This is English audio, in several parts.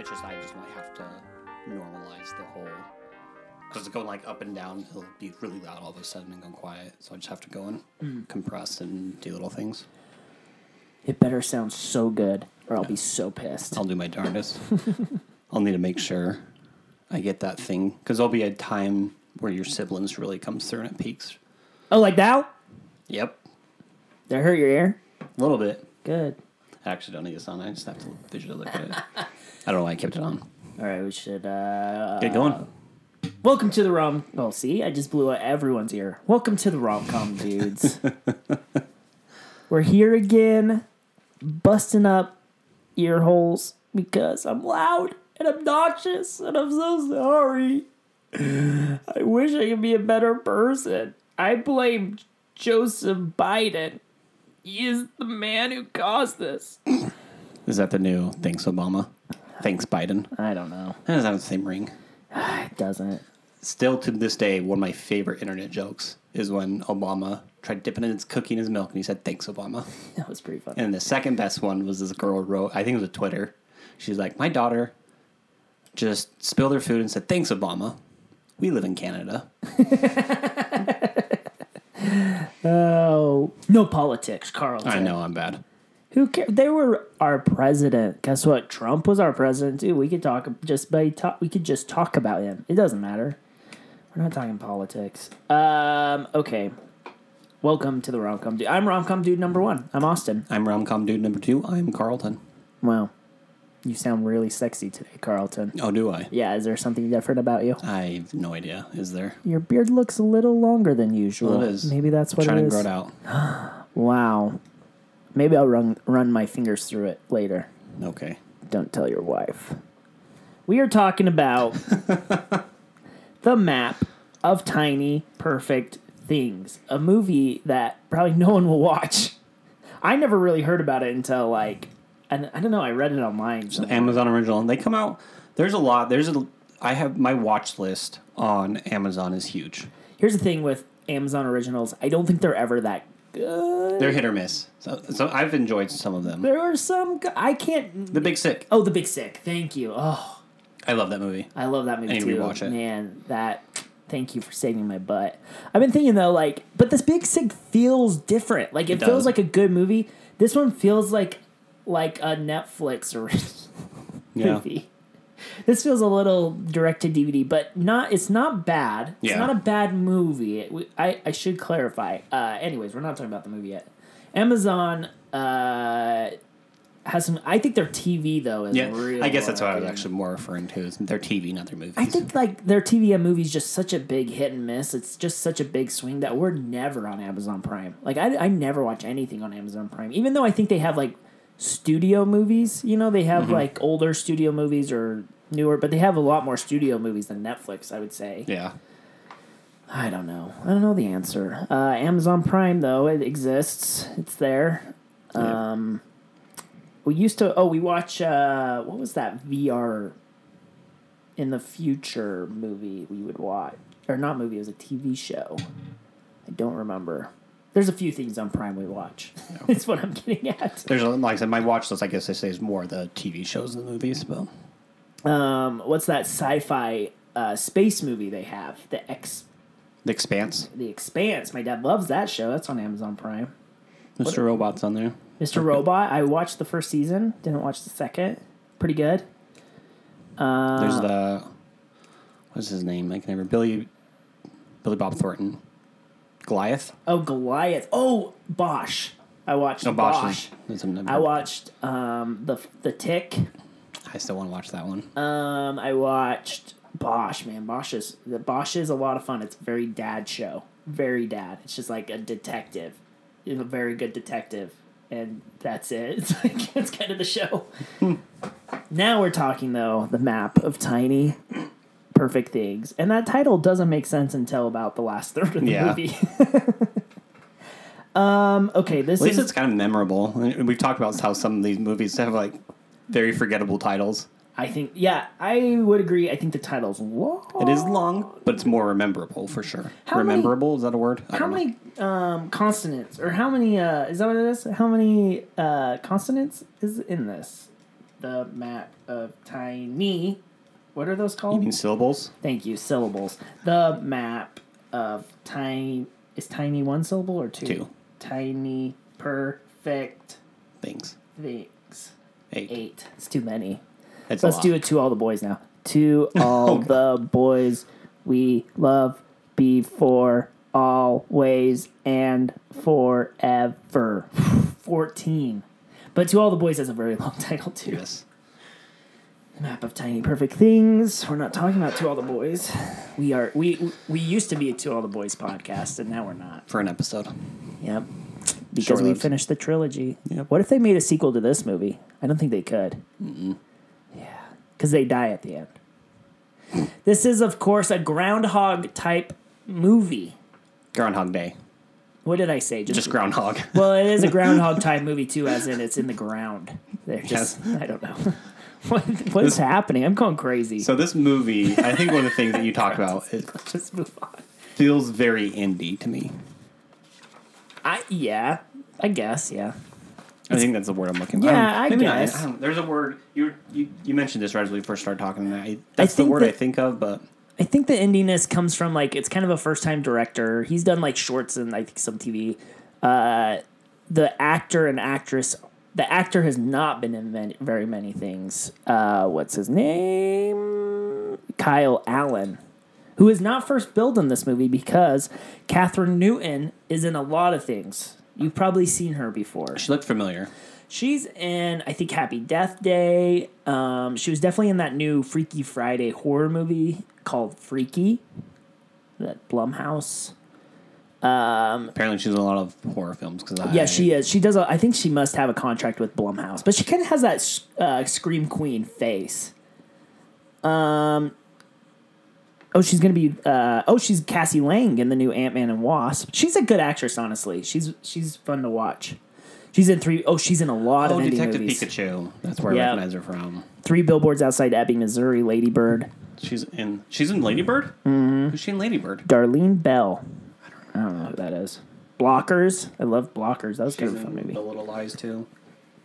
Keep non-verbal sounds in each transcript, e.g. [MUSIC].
It's just I just might have to normalize the whole because it's going like up and down, It'll be really loud all of a sudden and go quiet. So I just have to go and mm. compress and do little things. It better sound so good, or I'll be so pissed. I'll do my darndest. [LAUGHS] I'll need to make sure I get that thing because there'll be a time where your sibilance really comes through and it peaks. Oh, like now? Yep, Did I hurt your ear? a little bit. Good. I actually don't need this on. I just have to visually look at it. [LAUGHS] I don't know why I kept it on. All right, we should uh, Get going. Welcome to the rom. Oh, see, I just blew out everyone's ear. Welcome to the rom com dudes. [LAUGHS] We're here again, busting up ear holes because I'm loud and obnoxious, and I'm so sorry. I wish I could be a better person. I blame Joseph Biden. He is the man who caused this. Is that the new thanks Obama? Thanks Biden. I don't know. That doesn't have the same ring. [SIGHS] It doesn't. Still to this day, one of my favorite internet jokes is when Obama tried dipping in his cookie in his milk and he said thanks Obama. [LAUGHS] That was pretty funny. And the second best one was this girl wrote, I think it was a Twitter. She's like, My daughter just spilled her food and said, Thanks, Obama. We live in Canada. [LAUGHS] Oh, no politics, Carl. I know I'm bad. Who cares? They were our president. Guess what? Trump was our president too. We could talk just by talk. We could just talk about him. It doesn't matter. We're not talking politics. Um. Okay. Welcome to the romcom dude. I'm romcom dude number one. I'm Austin. I'm Romcom Dude number two. I'm Carlton. Wow, you sound really sexy today, Carlton. Oh, do I? Yeah. Is there something different about you? I have no idea. Is there? Your beard looks a little longer than usual. Well, it is. Maybe that's what it is. trying it to is. grow it out. [GASPS] Wow. Maybe I'll run run my fingers through it later. Okay. Don't tell your wife. We are talking about [LAUGHS] the map of tiny perfect things, a movie that probably no one will watch. I never really heard about it until like, and I don't know. I read it online. somewhere. Amazon original. and They come out. There's a lot. There's a. I have my watch list on Amazon is huge. Here's the thing with Amazon originals. I don't think they're ever that good. They're hit or miss. So, so I've enjoyed some of them. There are some. go- I can't. The Big Sick. Oh, The Big Sick. Thank you. Oh, I love that movie. I love that movie I need to too. rewatch it. Man, that. Thank you for saving my butt. I've been thinking though, like, but this Big Sick feels different. Like, it, It feels does. like a good movie. This one feels like like a Netflix [LAUGHS] original Yeah. movie. This feels a little direct to DVD, but not. It's not bad. It's Yeah. not a bad movie. It- I I should clarify. Uh, anyways, we're not talking about the movie yet. Amazon uh, has some. I think their TV though is Yeah. I guess that's what I was actually more referring to. Is their TV, not their movies. I think like their TV and movies just such a big hit and miss. It's just such a big swing that we're never on Amazon Prime. Like I, I never watch anything on Amazon Prime, even though I think they have like studio movies. You know, they have Mm-hmm. like older studio movies or newer, but they have a lot more studio movies than Netflix. I would say. Yeah. I don't know. I don't know the answer. Uh, Amazon Prime though it exists. It's there. Yeah. Um, we used to. Oh, we watch. Uh, what was that VR? In the future movie we would watch, or not movie? It was a TV show. I don't remember. There's a few things on Prime we watch. [LAUGHS] That's what I'm getting at. There's a, like I said, my watch list. I guess I say is more the TV shows than the movies, but Um, what's that sci-fi uh, space movie they have? The X, The Expanse. The Expanse. My dad loves that show. That's on Amazon Prime. Mr. Robot's on there. Mr. Robot. I watched the first season. Didn't watch the second. Pretty good. Uh, There's the what's his name? I can never Billy Billy Bob Thornton. Goliath. Oh, Goliath. Oh, Bosch. I watched No, Bosch. Bosch. is watched um, the the Tick. I still want to watch that one. Um, I watched Bosch. Man, Bosch is the Bosch is a lot of fun. It's a very dad show. Very dad. It's just like a detective, He's a very good detective, and that's it. [LAUGHS] It's like it's kind of the show. now we're talking though the map of tiny. Perfect things, and that title doesn't make sense until about the last third of the Yeah. movie. [LAUGHS] um. Okay. This At least is it's kind of memorable. And We've talked about how some of these movies have like very forgettable titles. I think. Yeah, I would agree. I think the title's long. It is long, but it's more rememberable for sure. How many- rememberable is that a word? I How many um, consonants, or how many? Uh, is that what it is? How many uh, consonants is in this? the map of tiny. What are those called? You mean syllables? Thank you. Syllables. The map of tiny. Is tiny one syllable or two? Two. Tiny perfect Things. things. Eight. Eight. It's too many. It's Let's do it to all the boys now. To [LAUGHS] oh, all the boys we love before, always, and forever. [SIGHS] 14. But to all the boys has a very long [LAUGHS] title, too. Yes. Map of tiny perfect things. We're not talking about to all the boys. We are we we used to be a to all the boys podcast, and now we're not. For an episode. Yep. Because we Short-lived. finished the trilogy. Yep. What if they made a sequel to this movie? I don't think they could. Yeah. Because they die at the end. this is, of course, a groundhog type movie. Groundhog Day. What did I say? Just groundhog. Well, it is a [LAUGHS] groundhog type movie too, as in it's in the ground. They're just I don't know. [LAUGHS] what what is happening? I'm going crazy. so this movie, I think one of the things that you talk [LAUGHS] about, it [LAUGHS] Let's move on. feels very indie to me. I yeah, I guess yeah. I think that's the word I'm looking for. Yeah, don't- I guess. I there's a word you, you you mentioned this right as we first started talking. And I, that's the word I think of, but I think the indiness comes from like it's kind of a first time director. He's done like shorts and I think some TV. Uh, the actor and actress, the actor has not been in many, very many things. Uh, what's his name? Kyle Allen, who is not first billed in this movie because Kathryn Newton is in a lot of things. You've probably seen her before. she looked familiar. She's in, I think, Happy Death Day. Um, she was definitely in that new Freaky Friday horror movie called Freaky, that Blumhouse. Apparently, she's in a lot of horror films. Cause I, Yeah, she is. She does. A, I think she must have a contract with Blumhouse, but she kind of has that uh, scream queen face. Um. Oh, she's gonna be. Uh, oh, she's Cassie Lang in the new Ant Man and Wasp. She's a good actress, honestly. She's she's fun to watch. She's in three oh she's in a lot Oh, of indie Detective movies. Pikachu. That's where Yeah. I recognize her from. Three billboards outside Ebbing, Missouri. Lady Bird. She's in. She's in Ladybird. Mm-hmm. Who's she in Ladybird? Darlene Bell. I don't know who that is. Blockers. I love Blockers. That was kind of a fun movie. The Little Lies too.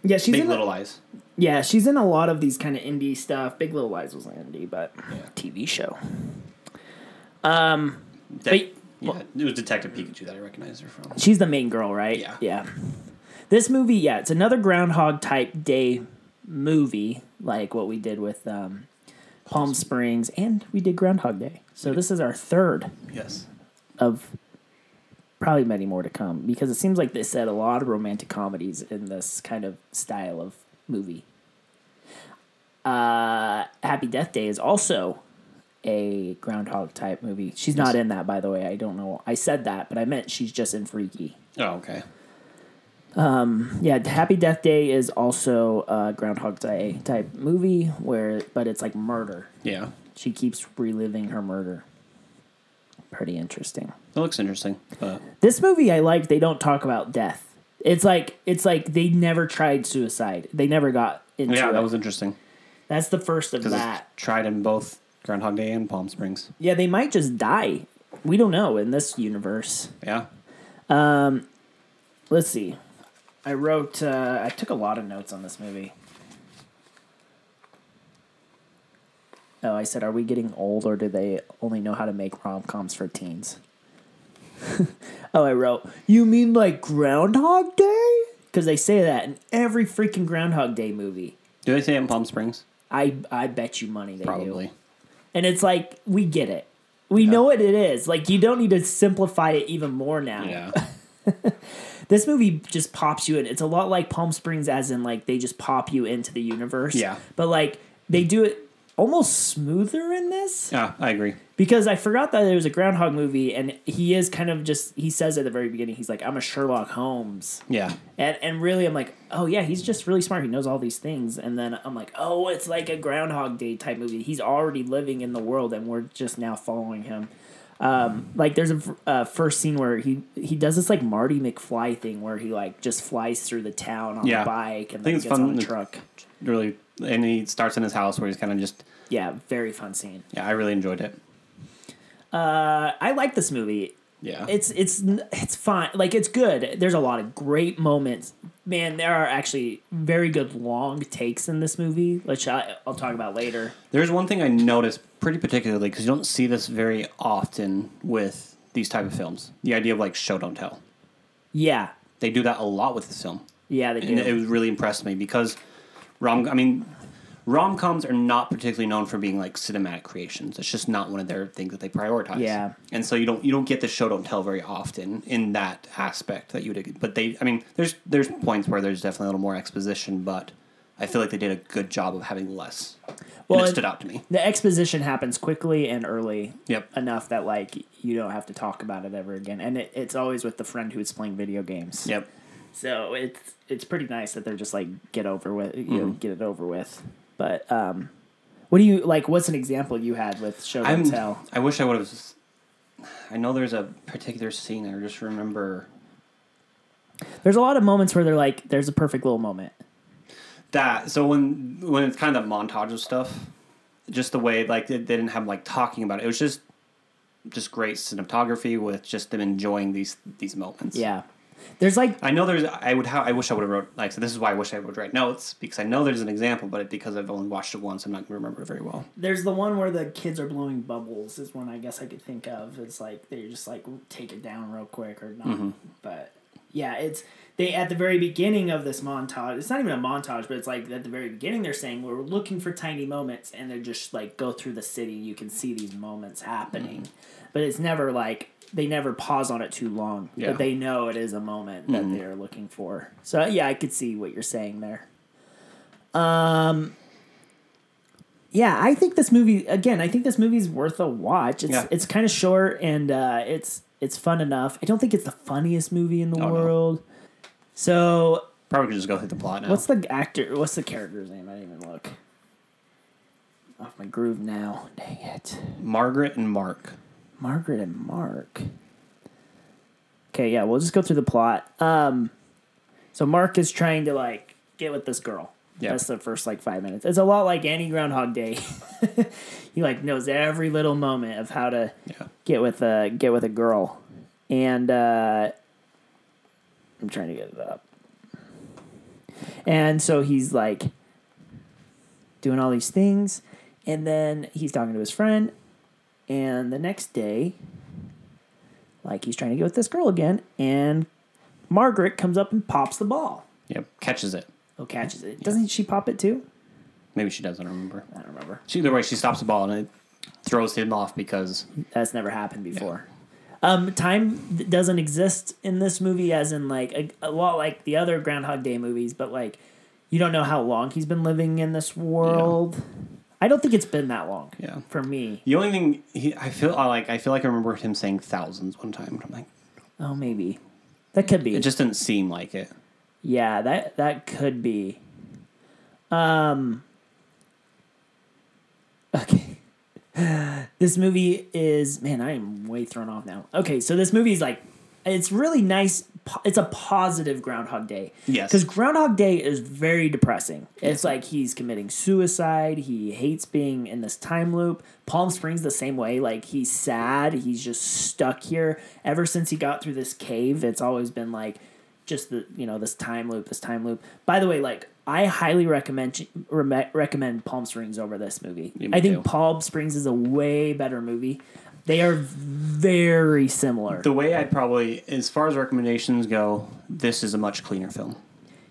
Yeah, she's Big in Little a, Lies. yeah, she's in a lot of these kind of indie stuff. Big Little Lies was an indie, but Yeah. TV show. De- But- yeah, it was Detective Pikachu that I recognized her from. She's the main girl, right? Yeah. Yeah. This movie, yeah, it's another Groundhog type day movie, like what we did with um, Palm Springs, and we did Groundhog Day. So this is our third Yes. of probably many more to come because it seems like they said a lot of romantic comedies in this kind of style of movie. Uh, Happy Death Day is also a groundhog type movie. She's not in that, by the way. I don't know. I said that, but I meant she's just in Freaky. Oh, okay. Yeah, Happy Death Day is also a Groundhog Day type movie where, but it's like murder. Yeah. She keeps reliving her murder. Pretty interesting. It looks interesting, but This movie I like. They don't talk about death. It's like it's like they never tried suicide. They never got into yeah, it. that was interesting That's the first of that. tried in both Groundhog Day and Palm Springs. Yeah, they might just die. We don't know in this universe. Yeah. Let's see. I wrote. Uh, I took a lot of notes on this movie. Oh, I said, are we getting old, or do they only know how to make rom coms for teens? [LAUGHS] oh, I wrote. You mean like Groundhog Day? Because they say that in every freaking Groundhog Day movie. Do they say it in Palm Springs? I I bet you money they Probably. do. And it's like we get it. We know what it is. Like you don't need to simplify it even more now. Yeah. [LAUGHS] This movie just pops you in. It's a lot like Palm Springs, as in like they just pop you into the universe. Yeah. But like they do it almost smoother in this yeah, I agree. because I forgot that it was a Groundhog movie, and he is kind of just he says at the very beginning he's like I'm a Sherlock Holmes, Yeah. and and really I'm like oh yeah he's just really smart he knows all these things, and then I'm like oh it's like a Groundhog Day type movie he's already living in the world and we're just now following him. Um, like there's a uh, first scene where he he does this like Marty McFly thing where he like just flies through the town on Yeah. a bike and I think then it's gets fun on a to- truck. Really, and he starts in his house where he's kind of just. Yeah, very fun scene. Yeah, I really enjoyed it. Uh, I like this movie. Yeah. It's it's it's fine. Like it's good. There's a lot of great moments. Man, there are actually very good long takes in this movie, which I, I'll talk about later. There's one thing I noticed pretty particularly because you don't see this very often with these type of films. The idea of like show don't tell. Yeah, They do that a lot with this film. yeah, they and do. it was really impressed me because rom. I mean, rom coms are not particularly known for being like cinematic creations. It's just not one of their things that they prioritize. Yeah. and so you don't you don't get the show don't tell very often in that aspect that you would. But they, I mean, there's there's points where there's definitely a little more exposition, but I feel like they did a good job of having less. Well, and it stood out to me. the exposition happens quickly and early. Yep. Enough that like you don't have to talk about it ever again, and it, it's always with the friend who's playing video games. Yep. So it's it's pretty nice that they're just like get over with, you know, get it over with. But um, what do you like? What's an example you had with show I'm, tell? I wish I would have. I know there's a particular scene. I just remember There's a lot of moments where they're like, there's a perfect little moment. that. So when when it's kind of montage of stuff, just the way like they, they didn't have like talking about it. It was just just great cinematography with just them enjoying these these moments. Yeah. There's like I know there's. I would. Ha- I wish I would have wrote like. So this is why I wish I would write notes because I know there's an example, but because I've only watched it once, I'm not going to remember it very well. there's the one where the kids are blowing bubbles is one I guess I could think of. It's like they just like take it down real quick or not. Mm-hmm. But yeah, it's they at the very beginning of this montage. It's not even a montage, but it's like at the very beginning they're saying we're looking for tiny moments, and they're just like go through the city. You can see these moments happening, mm-hmm. but it's never like they never pause on it too long. Yeah. But they know it is a moment that they are looking for. So yeah, I could see what you're saying there. Um, yeah, I think this movie again. I think this movie's worth a watch. It's Yeah. it's kind of short and uh, it's it's fun enough. I don't think it's the funniest movie in the Oh, no. world. So Probably could just go through the plot now. what's the actor? What's the character's name? I didn't even look. Off my groove now. Dang it. Margaret and Mark? Margaret and Mark. Okay, yeah, we'll just go through the plot. Um, so Mark is trying to like get with this girl. Yeah. That's the first like five minutes. It's a lot like any Groundhog Day. [LAUGHS] he like knows every little moment of how to Yeah. get with a get with a girl, and uh, I'm trying to get it up. And so he's like doing all these things, and then he's talking to his friend, and the next day, like he's trying to get with this girl again, and Margaret comes up and pops the ball. Yep. Catches it. Oh, catches it. Doesn't she pop it too? Maybe she does. I don't remember. I don't remember. She, either way, she stops the ball and it throws him off because That's never happened before. Um, time doesn't exist in this movie, as in like a, a lot like the other Groundhog Day movies, but like you don't know how long he's been living in this world. I don't think it's been that long. Yeah. For me, the only thing he, I feel I like I feel like I remember him saying thousands one time. I'm like, oh maybe that could be. it just didn't seem like it. Yeah, that that could be. Um. Okay. [LAUGHS] this movie is man, I am way thrown off now. Okay, so this movie is like, it's really nice. It's a positive Groundhog Day. Yes. Because Groundhog Day is very depressing. It's like he's committing suicide. He hates being in this time loop. Palm Springs the same way. Like he's sad. He's just stuck here. Ever since he got through this cave, it's always been like just the you know this time loop, this time loop. By the way, like I highly recommend recommend Palm Springs over this movie. Yeah, I think too. Palm Springs is a way better movie. They are very similar. The way I'd probably, as far as recommendations go, this is a much cleaner film.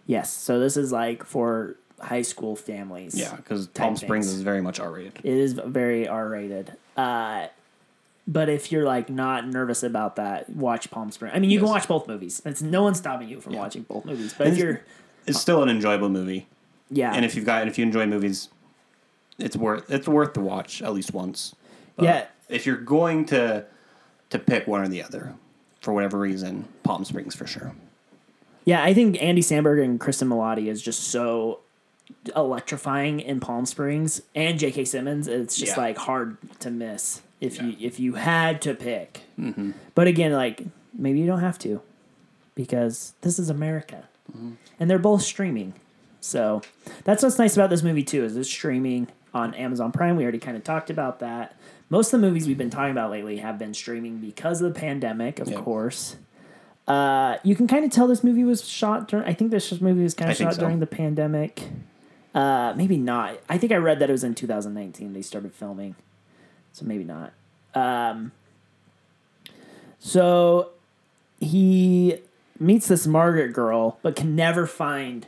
yes, so this is like for high school families. Yeah, because Palm Springs things. is very much R rated. It is very R rated. Uh, but if you're like not nervous about that, watch Palm Springs. I mean, you can watch both movies. It's no one's stopping you from Yeah. watching both movies. But if you're, It's still an enjoyable movie, yeah, and if you've got if you enjoy movies, it's worth it's worth the watch at least once. But Yeah. if you're going to to pick one or the other for whatever reason, Palm Springs for sure. yeah, I think Andy Samberg and Cristin Milioti is just so electrifying in Palm Springs, and J.K. Simmons. It's just Yeah. like hard to miss if you if you had to pick. Mm-hmm. But again, like maybe you don't have to, because this is America, mm-hmm. and they're both streaming. So that's what's nice about this movie too is it's streaming on Amazon Prime. We already kind of talked about that. Most of the movies we've been talking about lately have been streaming because of the pandemic, of Yep. course. Uh, you can kind of tell this movie was shot during. I think this movie was kind of shot so. during the pandemic. Uh, maybe not. I think I read that it was in 2019 they started filming, so maybe not. Um, so he meets this Margaret girl, but can never find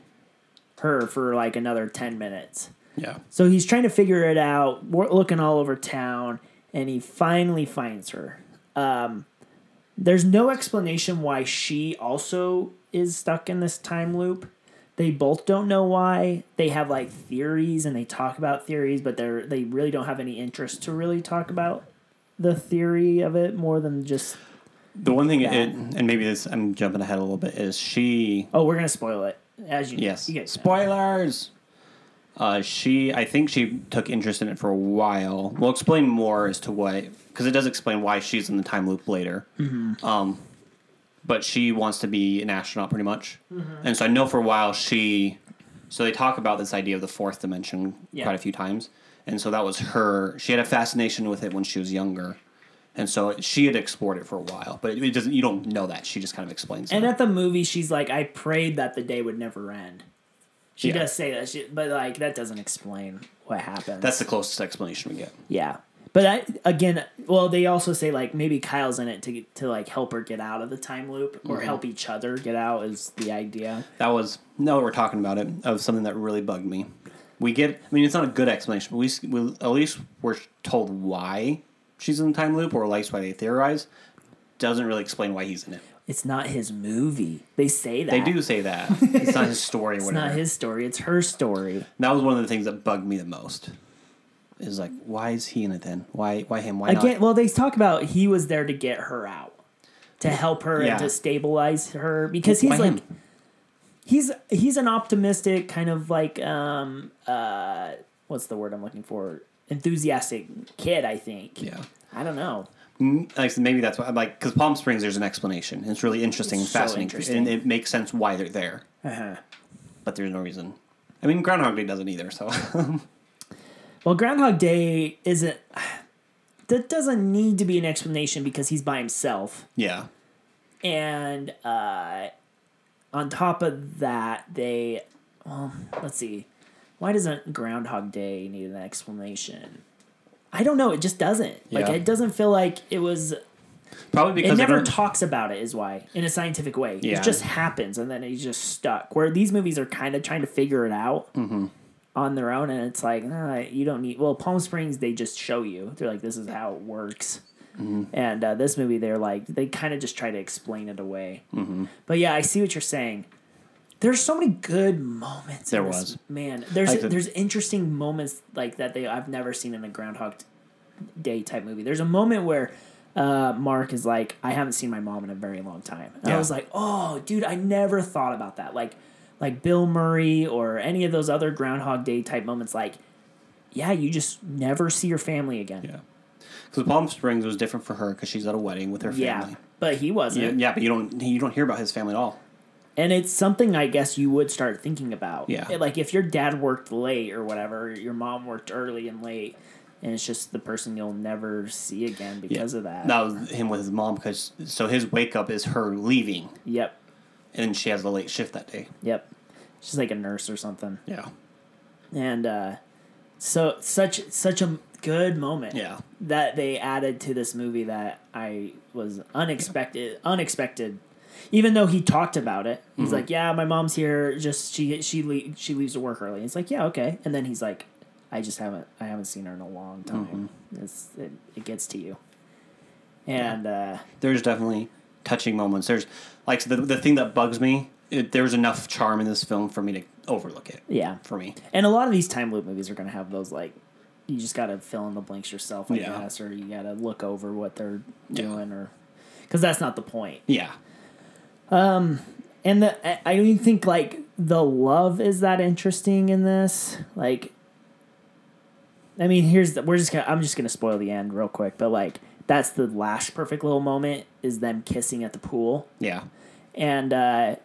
her for like another 10 minutes. Yeah. So he's trying to figure it out, wo- looking all over town, and he finally finds her. Um, there's no explanation why she also is stuck in this time loop. They both don't know why. They have like theories and they talk about theories, but they're they really don't have any interest to really talk about the theory of it more than just The one thing, That. it, and maybe this, I'm jumping ahead a little bit, is she. oh we're gonna spoil it as you Yes. you get Spoilers. Uh, she, I think she took interest in it for a while. We'll explain more as to what, because it does explain why she's in the time loop later. Mm-hmm. Um, but she wants to be an astronaut pretty much, Mm-hmm. and so I know for a while she. So they talk about this idea of the fourth dimension Yeah. quite a few times, and so that was her. She had a fascination with it when she was younger, and so she had explored it for a while. But it doesn't. You don't know that. She just kind of explains. And it. at the movie, she's like, "I prayed that the day would never end." She Yeah. does say that, she, but like that doesn't explain what happened. That's the closest explanation we get. yeah. But I, again, well, they also say like maybe Kyle's in it to to like help her get out of the time loop or mm-hmm. help each other get out is the idea. That was now that we're talking about it of something that really bugged me. We get, I mean, it's not a good explanation, but we, we at least we're told why she's in the time loop, or at least why they theorize. Doesn't really explain why he's in it. It's not his movie. They say that They do say that [LAUGHS] it's not his story or It's whatever. not his story. It's her story. That was one of the things that bugged me the most. Is like, why is he in it then? Why, why him? Why Again, not? well, they talk about he was there to get her out, to help her Yeah. and to stabilize her because he's Why like him? he's he's an optimistic kind of like um uh what's the word I'm looking for enthusiastic kid. I think. Yeah. I don't know. Like maybe that's why. Like, because Palm Springs, there's an explanation. It's really interesting and So fascinating, interesting. and it makes sense why they're there. Uh-huh. But there's no reason. I mean, Groundhog Day doesn't either. So [LAUGHS] Well, Groundhog Day isn't. [SIGHS] That doesn't need to be an explanation because he's by himself. yeah, and uh, on top of that, they well, let's see, why doesn't Groundhog Day need an explanation? I don't know. It just doesn't. Like Yeah. it doesn't feel like it was. probably because It never talks about it. Is why in a scientific way. Yeah. It just happens, and then he's just stuck. Where these movies are kind of trying to figure it out. Mm-hmm. On their own, and it's like, nah, you don't need. Well, Palm Springs, they just show you. They're like, this is how it works. Mm-hmm. And uh, this movie, they're like, they kind of just try to explain it away. Mm-hmm. But yeah, I see what you're saying. There's so many good moments. in There this- was. man. There's Like the- there's interesting moments like that they I've never seen in a Groundhog Day type movie. There's a moment where uh, Mark is like, I haven't seen my mom in a very long time. And I was like, oh, dude, I never thought about that. Like, like Bill Murray or any of those other Groundhog Day type moments. Like, yeah, you just never see your family again. yeah. Because Palm Springs was different for her because she's at a wedding with her family. Yeah, but he wasn't. Yeah, yeah, but you don't you don't hear about his family at all. And it's something I guess you would start thinking about. Yeah. It- Like if your dad worked late or whatever, your mom worked early and late, and it's just the person you'll never see again because of that. That was him with his mom because so his wake up is her leaving, Yep. and she has a late shift that day. Yep. She's like a nurse or something. Yeah, And uh, so such such a good moment. yeah, that they added to this movie that I was unexpected unexpected. Even though he talked about it, he's like, "Yeah, my mom's here. Just she she le- she leaves to work early." It's like, "Yeah, okay." And then he's like, "I just haven't I haven't seen her in a long time. It's it, it gets to you." And uh, there's definitely touching moments. There's like the the thing that bugs me. It, there's enough charm in this film for me to overlook it. yeah, For me, and a lot of these time loop movies are gonna have those like. You just gotta fill in the blanks yourself, I Yeah. guess, or you gotta look over what they're Yeah. doing, or because that's not the point. yeah, and the I- don't even think like the love is that interesting in this. Like, I mean, here's the we're just gonna I'm just gonna spoil the end real quick, but like that's the last perfect little moment is them kissing at the pool, yeah, and uh,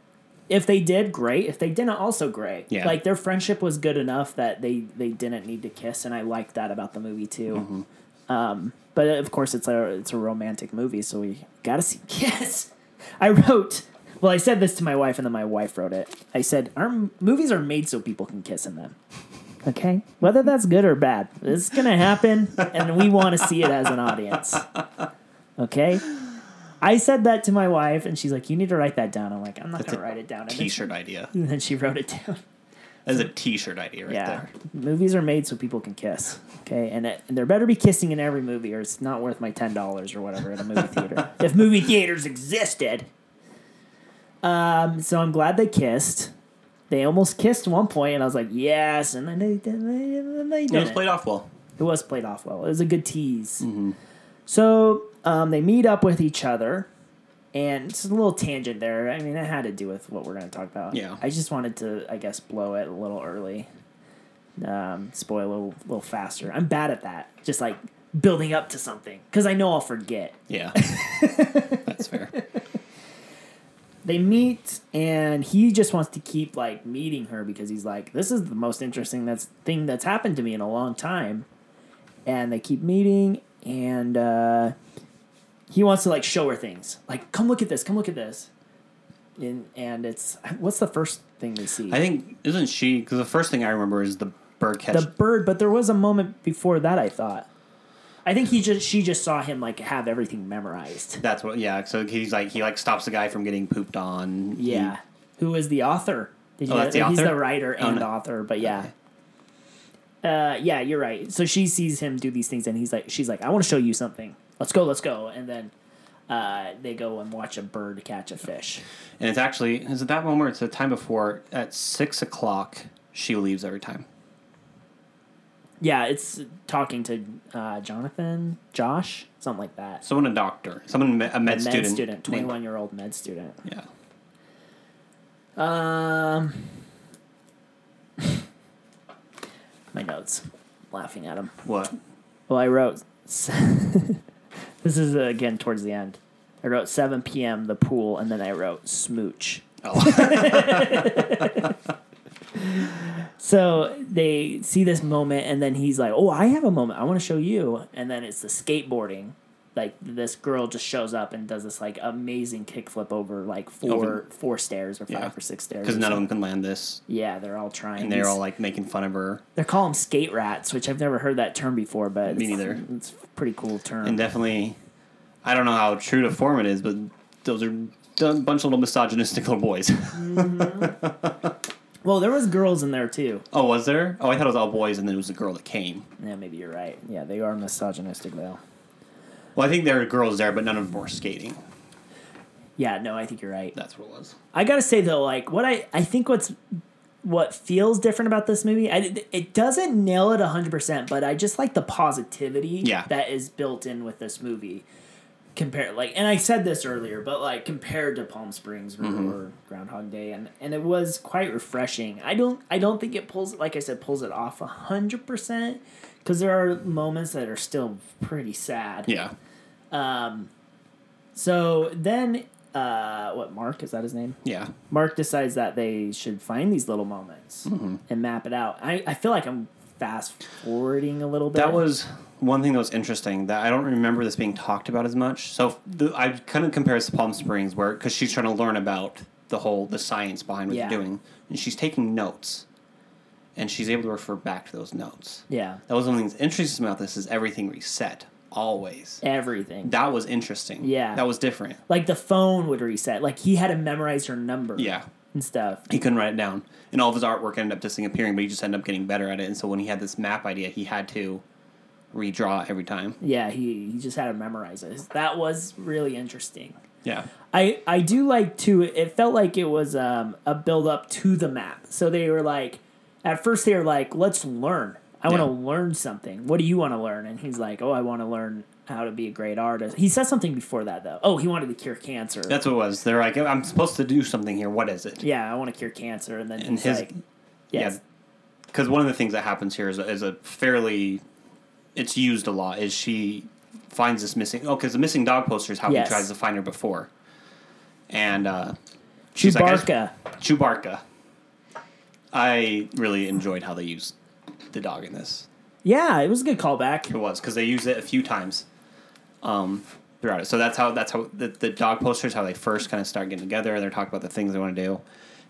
if they did, great. If they didn't, also great. Yeah. Like their friendship was good enough that they they didn't need to kiss, and I liked that about the movie too. Mm-hmm. Um, but of course, it's a it's a romantic movie, so we gotta see kiss. [LAUGHS] I wrote. Well, I said this to my wife, and then my wife wrote it. I said, "Our m- movies are made so people can kiss in them." Okay, whether that's good or bad, it's gonna happen, and we want to see it as an audience. Okay. I said that to my wife, and she's like, "You need to write that down." I'm like, "I'm not That's gonna a write it down." And then, T-shirt idea. [LAUGHS] and then she wrote it down. That's a T-shirt idea right yeah, there. movies are made so people can kiss. Okay, and, it, and there better be kissing in every movie, or it's not worth my ten dollars or whatever at a movie theater. [LAUGHS] if movie theaters existed. Um, so I'm glad they kissed. They almost kissed one point, and I was like, "Yes," and then they, then they, they It was played off well. It was played off well. It was a good tease. So um, they meet up with each other, and it's a little tangent there. I mean, it had to do with what we're going to talk about. Yeah. I just wanted to, I guess, blow it a little early, um, spoil a little, little faster. I'm bad at that. Just like building up to something because I know I'll forget. Yeah, [LAUGHS] that's fair. They meet, and he just wants to keep like meeting her because he's like, this is the most interesting that's thing that's happened to me in a long time. And they keep meeting, and uh, he wants to like show her things, like come look at this, come look at this. And and it's what's the first thing they see? I think isn't she? Because the first thing I remember is the bird catch. the bird, but there was a moment before that. I thought. I think he just she just saw him like have everything memorized. That's what. Yeah. So he's like he like stops the guy from getting pooped on. He- Yeah. Who is the author? Did Oh, that's the He's author? the writer Oh, and no. author, but yeah. Uh, yeah, you're right. So she sees him do these things, and he's like, she's like, I want to show you something. Let's go, let's go. And then uh, they go and watch a bird catch a fish. and it's actually is it that moment? Or it's the time before at six o'clock. She leaves every time. Yeah, it's talking to uh, Jonathan, Josh, something like that. Someone a doctor, someone a med med student, student, twenty one year old med student. Yeah. Um, [LAUGHS] my notes. Laughing at him. What? Well, I wrote. [LAUGHS] this is uh, again towards the end. I wrote 7 p.m. the pool, and then I wrote smooch. Oh. [LAUGHS] So they see this moment, and then he's like, "Oh, I have a moment. I want to show you." And then it's the skateboarding. Like this girl just shows up and does this like amazing kickflip over like four Over- four stairs or five Yeah. or six stairs. Because or none of something. them can land this, Yeah, they're all trying. and they're all like making fun of her, They're calling them skate rats, which I've never heard that term before, but Me it's, neither. It's a pretty cool term. and definitely, I don't know how true to form it is, but those are a bunch of little misogynistic little boys. Mm-hmm. [LAUGHS] well, there was girls in there too. oh, was there? Oh, I thought it was all boys, and then it was the girl that came. Yeah, maybe you're right. Yeah, they are misogynistic though. Well, I think there are girls there, but none of them were skating. Yeah, no, I think you're right. That's what it was. I gotta say though, like what I I think what's what feels different about this movie, I, it doesn't nail it hundred percent, but I just like the positivity Yeah. that is built in with this movie. Compared, like, and I said this earlier, but like compared to Palm Springs or, Mm-hmm. or Groundhog Day, and and it was quite refreshing. I don't I don't think it pulls like I said pulls it off hundred percent because there are moments that are still pretty sad. Yeah. Um, so then, uh, what Mark is that his name? Yeah. Mark decides that they should find these little moments Mm-hmm. and map it out. I, I feel like I'm fast forwarding a little bit. That was one thing that was interesting that I don't remember this being talked about as much. So the, I kind of compare this to Palm Springs, where because she's trying to learn about the whole the science behind what Yeah. they're doing, and she's taking notes, and she's able to refer back to those notes. yeah, That was one of the things interesting about this is everything reset always. everything. That was interesting. Yeah. that was different. like the phone would reset. Like he had to memorize her number. Yeah, and stuff. he couldn't write it down, and all of his artwork ended up disappearing. But he just ended up getting better at it. And so when he had this map idea, he had to redraw every time. Yeah, he he just had to memorize it. That was really interesting. Yeah, I I do like too. It felt like it was um, a build up to the map. So they were like, at first they were like, "Let's learn. I want to learn something. What do you want to learn?" And he's like, "Oh, I want to learn how to be a great artist." He said something before that though. Oh, he wanted to cure cancer. that's what it was. They're like, I'm supposed to do something here. What is it? yeah, I want to cure cancer. And then And he's his- like, yes. Yeah, because one of the things that happens here is a, is a fairly, it's used a lot. Is she finds this missing? Oh, because the missing dog poster is how Yes. he tries to find her before, and uh, She's like, just- Chewbacca. Chewbacca. I really enjoyed how they used the dog in this. yeah, it was a good callback. It was because they used it a few times um, throughout it. So that's how that's how the, the dog posters how they first kind of start getting together. And they're talking about the things they want to do,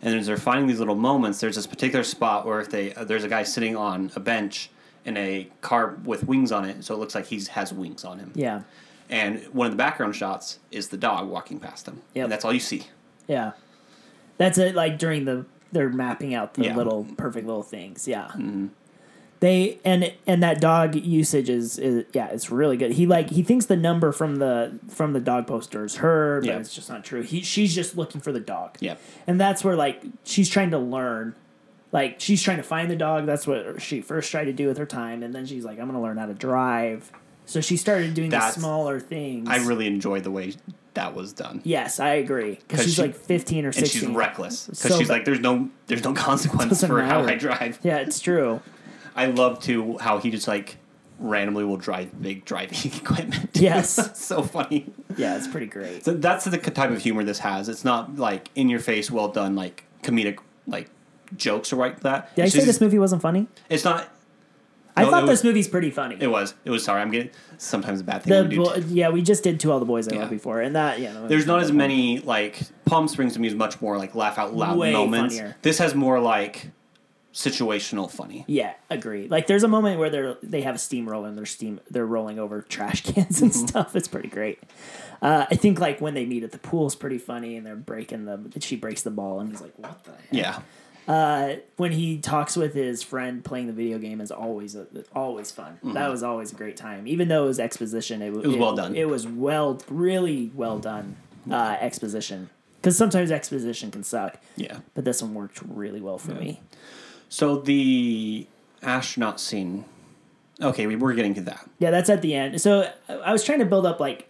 and as they're finding these little moments, there's this particular spot where if they uh, there's a guy sitting on a bench in a car with wings on it, so it looks like he has wings on him. Yeah, And one of the background shots is the dog walking past him. Yeah. And that's all you see. yeah. That's it. Like during the they're mapping out the Yeah. little perfect little things. Yeah. Mm-hmm. They and and that dog usage is, is yeah, it's really good. He like he thinks the number from the from the dog poster is her, but Yeah. it's just not true. He she's just looking for the dog. Yeah. And that's where like she's trying to learn. Like she's trying to find the dog. That's what she first tried to do with her time, and then she's like, "I'm gonna learn how to drive." So she started doing the smaller things. I really enjoyed the way that was done. yes, I agree Because she's she- like 15 or And 16. she's reckless because So she's like, "There's no, there's no [LAUGHS] consequence for how. I drive." Yeah, it's true. I love too how he just like randomly will drive big driving [LAUGHS] equipment. Yes. [LAUGHS] So funny. Yeah, it's pretty great. So that's the type of humor this has. It's not like in your face, well done, like comedic like jokes or like that. Did I say this movie wasn't funny? It's not. I No, thought this was- movie's pretty funny. It was. It was. Sorry, I'm getting sometimes a bad thing. the when do bo- yeah, we just did to all the boys I Yeah. love before, and that yeah. no, There's not as many like Palm Springs to me is much more like laugh out loud Way moments. funnier. This has more like situational funny. Yeah, agree. Like there's a moment where they're they have a steamroller and they're steam they're rolling over trash [LAUGHS] cans and stuff. It's pretty great. Uh, I think like when they meet at the pool is pretty funny and they're breaking the she breaks the ball and he's like what the heck? Yeah. Uh, when he talks with his friend playing the video game is always always fun. That was always a great time. Even though it was exposition, it, Mm-hmm. was well done. It was well, really well done uh, exposition. Because sometimes exposition can suck, Yeah. but this one worked really well for me. So the astronaut scene. Okay, we were getting to that. Yeah, that's at the end. So I was trying to build up like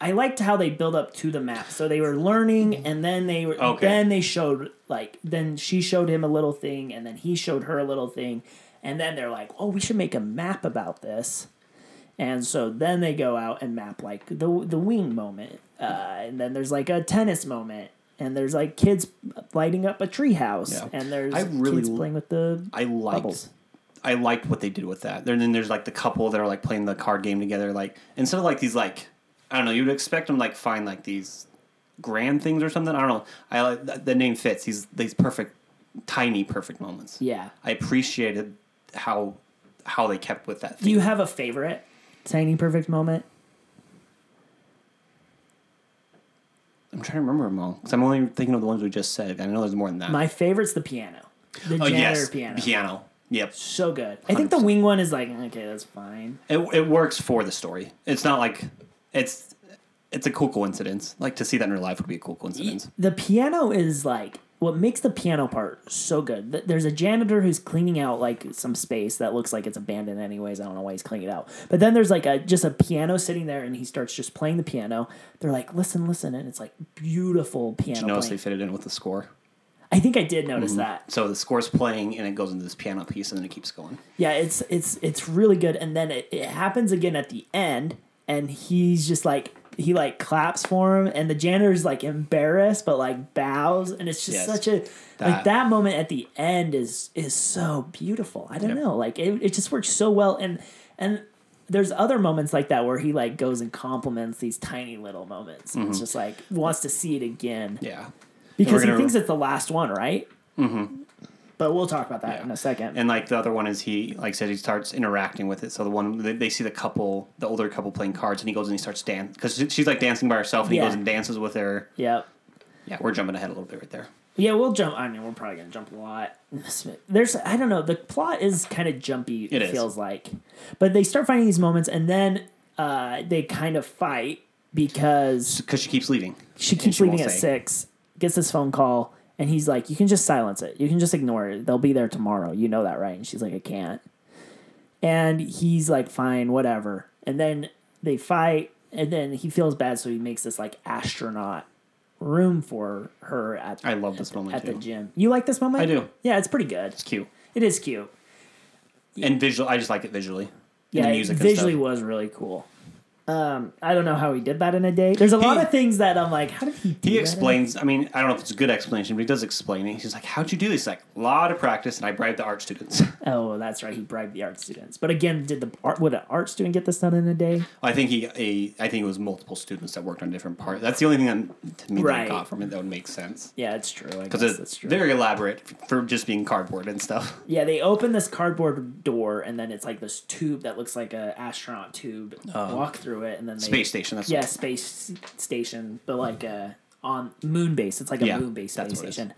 I liked how they build up to the map. So they were learning, and then they were Okay. then they showed like then she showed him a little thing, and then he showed her a little thing, and then they're like, oh, we should make a map about this. And so then they go out and map like the the wing moment, uh, and then there's like a tennis moment, and there's like kids lighting up a treehouse, Yeah. and there's I really kids playing with the I liked. bubbles. I liked what they did with that. And then there's like the couple that are like playing the card game together. Like instead of like these like I don't know, you'd expect them to, like find like these grand things or something. I don't know. I like the, the name fits. These these perfect, tiny perfect moments. Yeah. I appreciated how how they kept with that. Do you have a favorite tiny perfect moment? I'm trying to remember them all because I'm only thinking of the ones we just said. I know there's more than that. My favorite's the piano. The oh janitor yes, piano. piano. Yep. So good. I think the 100%. wing one is like, okay, that's fine. It it works for the story. It's not like it's it's a cool coincidence. Like to see that in real life would be a cool coincidence. The piano is like what makes the piano part so good. There's a janitor who's cleaning out like some space that looks like it's abandoned anyways. I don't know why he's cleaning it out. But then there's like a just a piano sitting there and he starts just playing the piano. They're like, "Listen, listen." And it's like beautiful piano Did you notice playing. they fit it in with the score? I think I did notice Mm-hmm. that. So the score's playing and it goes into this piano piece and then it keeps going. Yeah, it's it's it's really good. And then it, it happens again at the end, and he's just like he like claps for him, and the janitor's like embarrassed but like bows, and it's just Yes. such a like That- that moment at the end is is so beautiful. I don't Yep. know, like it, it just works so well, and and there's other moments like that where he like goes and compliments these tiny little moments. and It's just like wants to see it again Yeah. because he thinks it's the last one, right? Mm-hmm. But we'll talk about that Yeah. in a second. And like the other one is he, like said, he starts interacting with it. So the one they, they see the couple, the older couple playing cards, and he goes and he starts dancing because she's like dancing by herself, and he goes and dances with her. yep. Yeah, we're jumping ahead a little bit right there. Yeah, we'll jump. I mean, we're probably gonna jump a lot. There's, I don't know. The plot is kind of jumpy. It, It feels like, but they start finding these moments, and then uh, they kind of fight because Because she keeps leaving. she keeps she leaving at say. six. Gets this phone call, and he's like, "You can just silence it. You can just ignore it. They'll be there tomorrow. You know that, right?" And she's like, "I can't." And he's like, "Fine, whatever." And then they fight, and then he feels bad, so he makes this like astronaut room for her at I love this moment at too. the gym. You like this moment? I do. Yeah, it's pretty good. It's cute It is cute. and visual. I just like it visually. Yeah, the it music and visually was really cool. Um, I don't know how he did that in a day. There's a lot of things that I'm like, how did he do He explains. I mean, I don't know if it's a good explanation, but he does explain it. He's like, "How'd you do this?" Like, a lot of practice, and I bribed the art students. [LAUGHS] Oh, that's right. He bribed the art students. But again, did the art would an art student get this done in a day? I think he, a, I think it was multiple students that worked on different parts. That's the only thing that to me that I Right. got from it that would make sense Yeah, it's true. Because it's very elaborate for just being cardboard and stuff. [LAUGHS] Yeah, they open this cardboard door, and then it's like this tube that looks like an astronaut tube. walk through it, and then they, Space station. That's Yeah, space station, but like a on moon base. It's like a Yeah, moon base space what it is. station.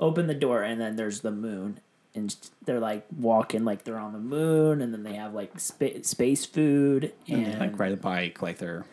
Open the door, and then there's the moon, and they're like walking like they're on the moon, and then they have like spa- space food, and, And like ride a bike, like they're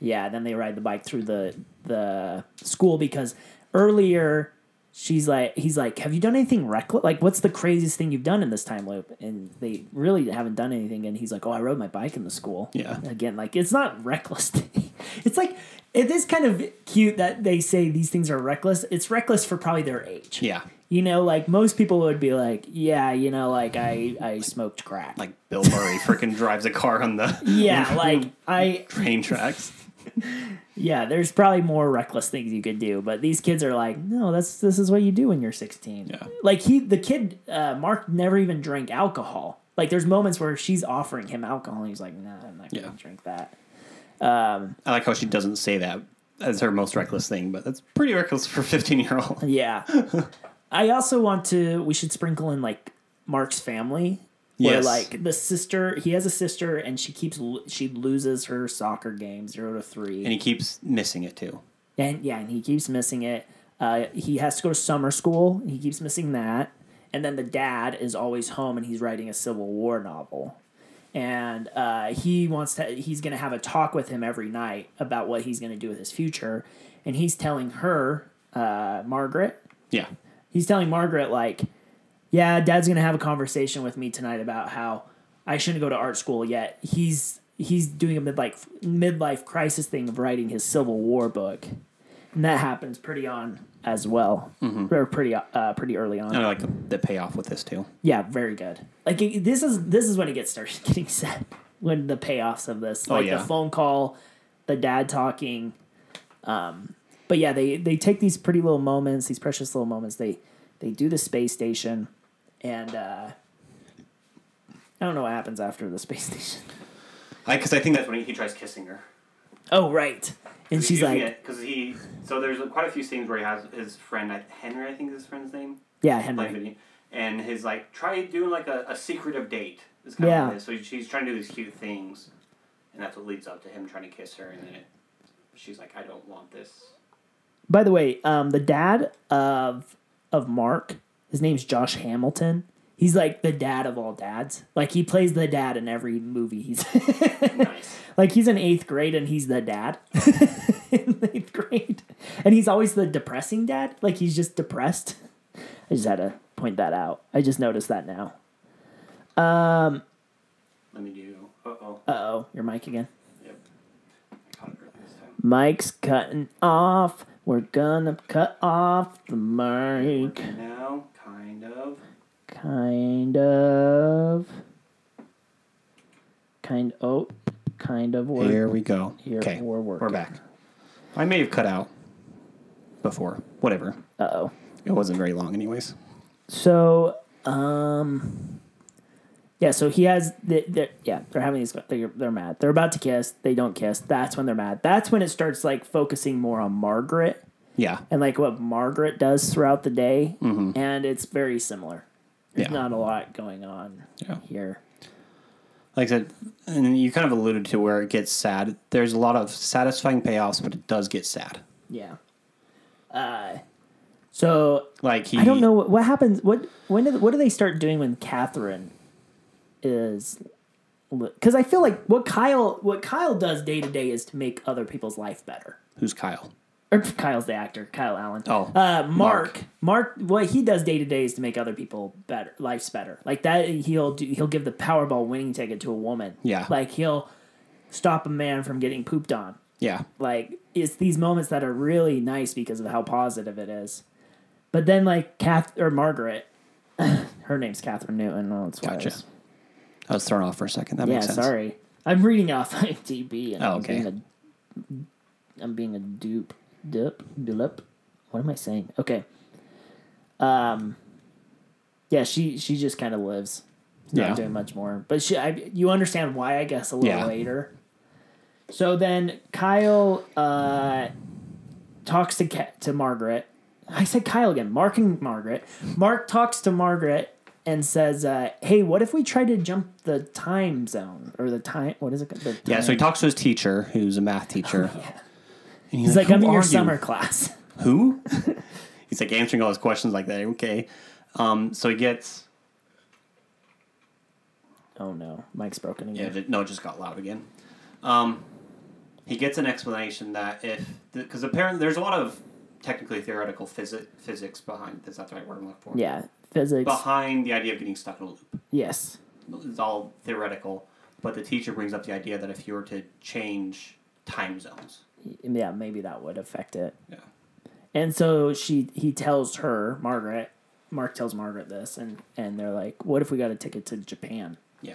yeah, then they ride the bike through the the school because earlier she's like he's like, Have you done anything reckless? Like what's the craziest thing you've done in this time loop? And they really haven't done anything and he's like, Oh, I rode my bike in the school. Yeah. Again, like it's not reckless [LAUGHS] it's like it is kind of cute that they say these things are reckless. It's reckless for probably their age. yeah, You know, like most people would be like, Yeah, you know, like I I smoked crack. like Bill Murray freaking drives a car on the [LAUGHS] yeah, [LAUGHS] like I train tracks. Yeah, there's probably more reckless things you could do, but these kids are like, no, that's this is what you do when you're 16. Yeah. Like he, the kid, uh, Mark never even drank alcohol. Like there's moments where she's offering him alcohol, and he's like, nah, I'm not gonna Yeah. drink that. Um, I like how she doesn't say that as her most reckless thing, but that's pretty reckless for a fifteen year old. yeah. [LAUGHS] I also want to. We should sprinkle in like Mark's family. Where Yes. like the sister, he has a sister, and she keeps she loses her soccer game zero to three. And he keeps missing it too. And yeah, and he keeps missing it. Uh, he has to go to summer school. He keeps missing that. And then the dad is always home and he's writing a Civil War novel. And uh, he wants to, he's going to have a talk with him every night about what he's going to do with his future. And he's telling her, uh, Margaret, Yeah, he's telling Margaret, like, yeah, dad's going to have a conversation with me tonight about how I shouldn't go to art school yet. He's, he's doing a midlife, midlife crisis thing of writing his Civil War book and that happens pretty on as well, or pretty uh, pretty early on. and I like the, the payoff with this too. Yeah, very good. Like it, this is this is when it gets started [LAUGHS] getting set. When the payoffs of this, like yeah. the phone call, the dad talking. Um, but yeah, they they take these pretty little moments, these precious little moments. They they do the space station, and uh, I don't know what happens after the space [LAUGHS] station. I because I think that's when he, he tries kissing her. Oh right, and she's like, because he so there's quite a few scenes where he has his friend I- Henry I think is his friend's name yeah, Henry. and his like try doing like a, a secretive date is kind Yeah. of is. So he- she's trying to do these cute things, and that's what leads up to him trying to kiss her, and then it, she's like I don't want this. By the way, um, the dad of of Mark, his name's Josh Hamilton. He's like the dad of all dads. Like he plays the dad in every movie. He's [LAUGHS] Nice. like he's in eighth grade and he's the dad [LAUGHS] in eighth grade, and he's always the depressing dad. Like he's just depressed. I just had to point that out. I just noticed that now. Um. Let me do. Uh oh. Uh oh, your mic again. Yep. Caught it early this time. Mic's cutting off. We're gonna cut off the mic. Now, kind of. Kind of. Kind oh, kind of. We're, Here we go. Here, okay, we're working. we're back. I may have cut out before. Whatever. Uh oh. It wasn't very long, anyways. So, um, yeah. So he has the, the yeah. They're having these. They're, they're mad. They're about to kiss. They don't kiss. That's when they're mad. That's when it starts like focusing more on Margaret Yeah. and like what Margaret does throughout the day, and it's very similar. There's Mm-hmm. Yeah. not a lot going on Yeah. here. Like I said, and you kind of alluded to where it gets sad. There's a lot of satisfying payoffs, but it does get sad. Yeah. Uh, so Like he, I don't know what, what happens. What when did what do they start doing when Kathryn is? Because I feel like what Kyle what Kyle does day to day is to make other people's life better. Who's Kyle? Or [LAUGHS] Kyle's the actor, Kyle Allen. Oh, uh, Mark, Mark. What he does day to day is to make other people better, life's better. Like that, he'll do. He'll give the Powerball winning ticket to a woman. Yeah. Like he'll stop a man from getting pooped on Yeah. like it's these moments that are really nice because of how positive it is. But then like Kath or Margaret, [LAUGHS] her name's Kathryn Newton. Oh, that's Gotcha. was- I was thrown off for a second. That Yeah, makes sense. Yeah, sorry. I'm reading off [LAUGHS] IMDb and Oh, I'm okay. being a I'm being a dupe dupe dupe. What am I saying? Okay. Um yeah, she she just kind of lives. Not Yeah. doing much more. But she I, you understand why I guess a little Yeah. later. So then Kyle uh talks to Ca- to Margaret. I said Kyle again. Mark and Margaret. Mark talks to Margaret and says, uh, "Hey, what if we try to jump the time zone or the time? What is it? Yeah, so he talks to his teacher, who's a math teacher. [LAUGHS] Yeah. And He's like, I'm in your are you?" summer class. [LAUGHS] Who? [LAUGHS] He's like answering all his questions like that. Okay. Um, so he gets. Oh no, Mic's broken again. it- no, it just got loud again. Um, he gets an explanation that if. Because apparently there's a lot of technically theoretical physi- physics behind. Is that the right word I'm looking for? Yeah, physics. Behind the idea of getting stuck in a loop. Yes. It's all theoretical. But the teacher brings up the idea that if you were to change time zones. Yeah, maybe that would affect it. Yeah. And so she he tells her Margaret. Mark tells Margaret this, and and they're like, "What if we got a ticket to Japan?" Yeah.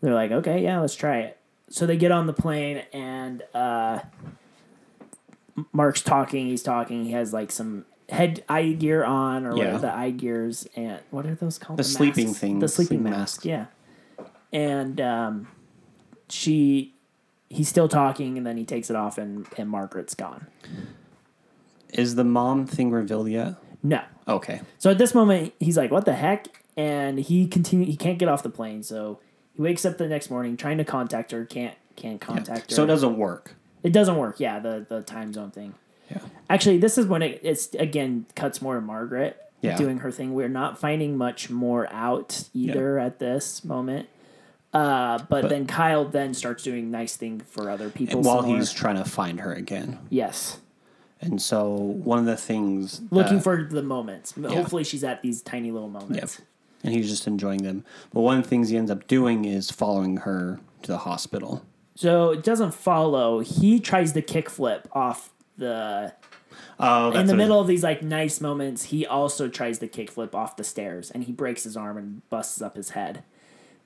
They're like, "Okay, yeah, let's try it." So they get on the plane, and uh, Mark's talking. He's talking. He has like some head eye gear on, or Yeah. whatever the eye gears, and what are those called? The sleeping masks? things, The sleeping sleeping mask. Yeah. And um, she, he's still talking, and then he takes it off, and and Margaret's gone. Is the mom thing revealed yet? No. Okay. So at this moment, he's like, "What the heck?" And he continue. He can't get off the plane, so he wakes up the next morning trying to contact her. Can't can't contact her. So it doesn't work. It doesn't work. Yeah, the the time zone thing. Yeah. Actually, this is when it it's again cuts more to Margaret Yeah. doing her thing. We're not finding much more out either at this moment. Uh, but, But- then Kyle then starts doing nice thing for other people While some more. he's trying to find her again. yes And so one of the things looking that- for the moments. Hopefully, she's at these tiny little moments. and he's just enjoying them. But one of the things he ends up doing is following her to the hospital. So it doesn't follow. He tries to kickflip off the Oh, that's in the middle of these like nice moments. He also tries to kickflip off the stairs, and he breaks his arm and busts up his head.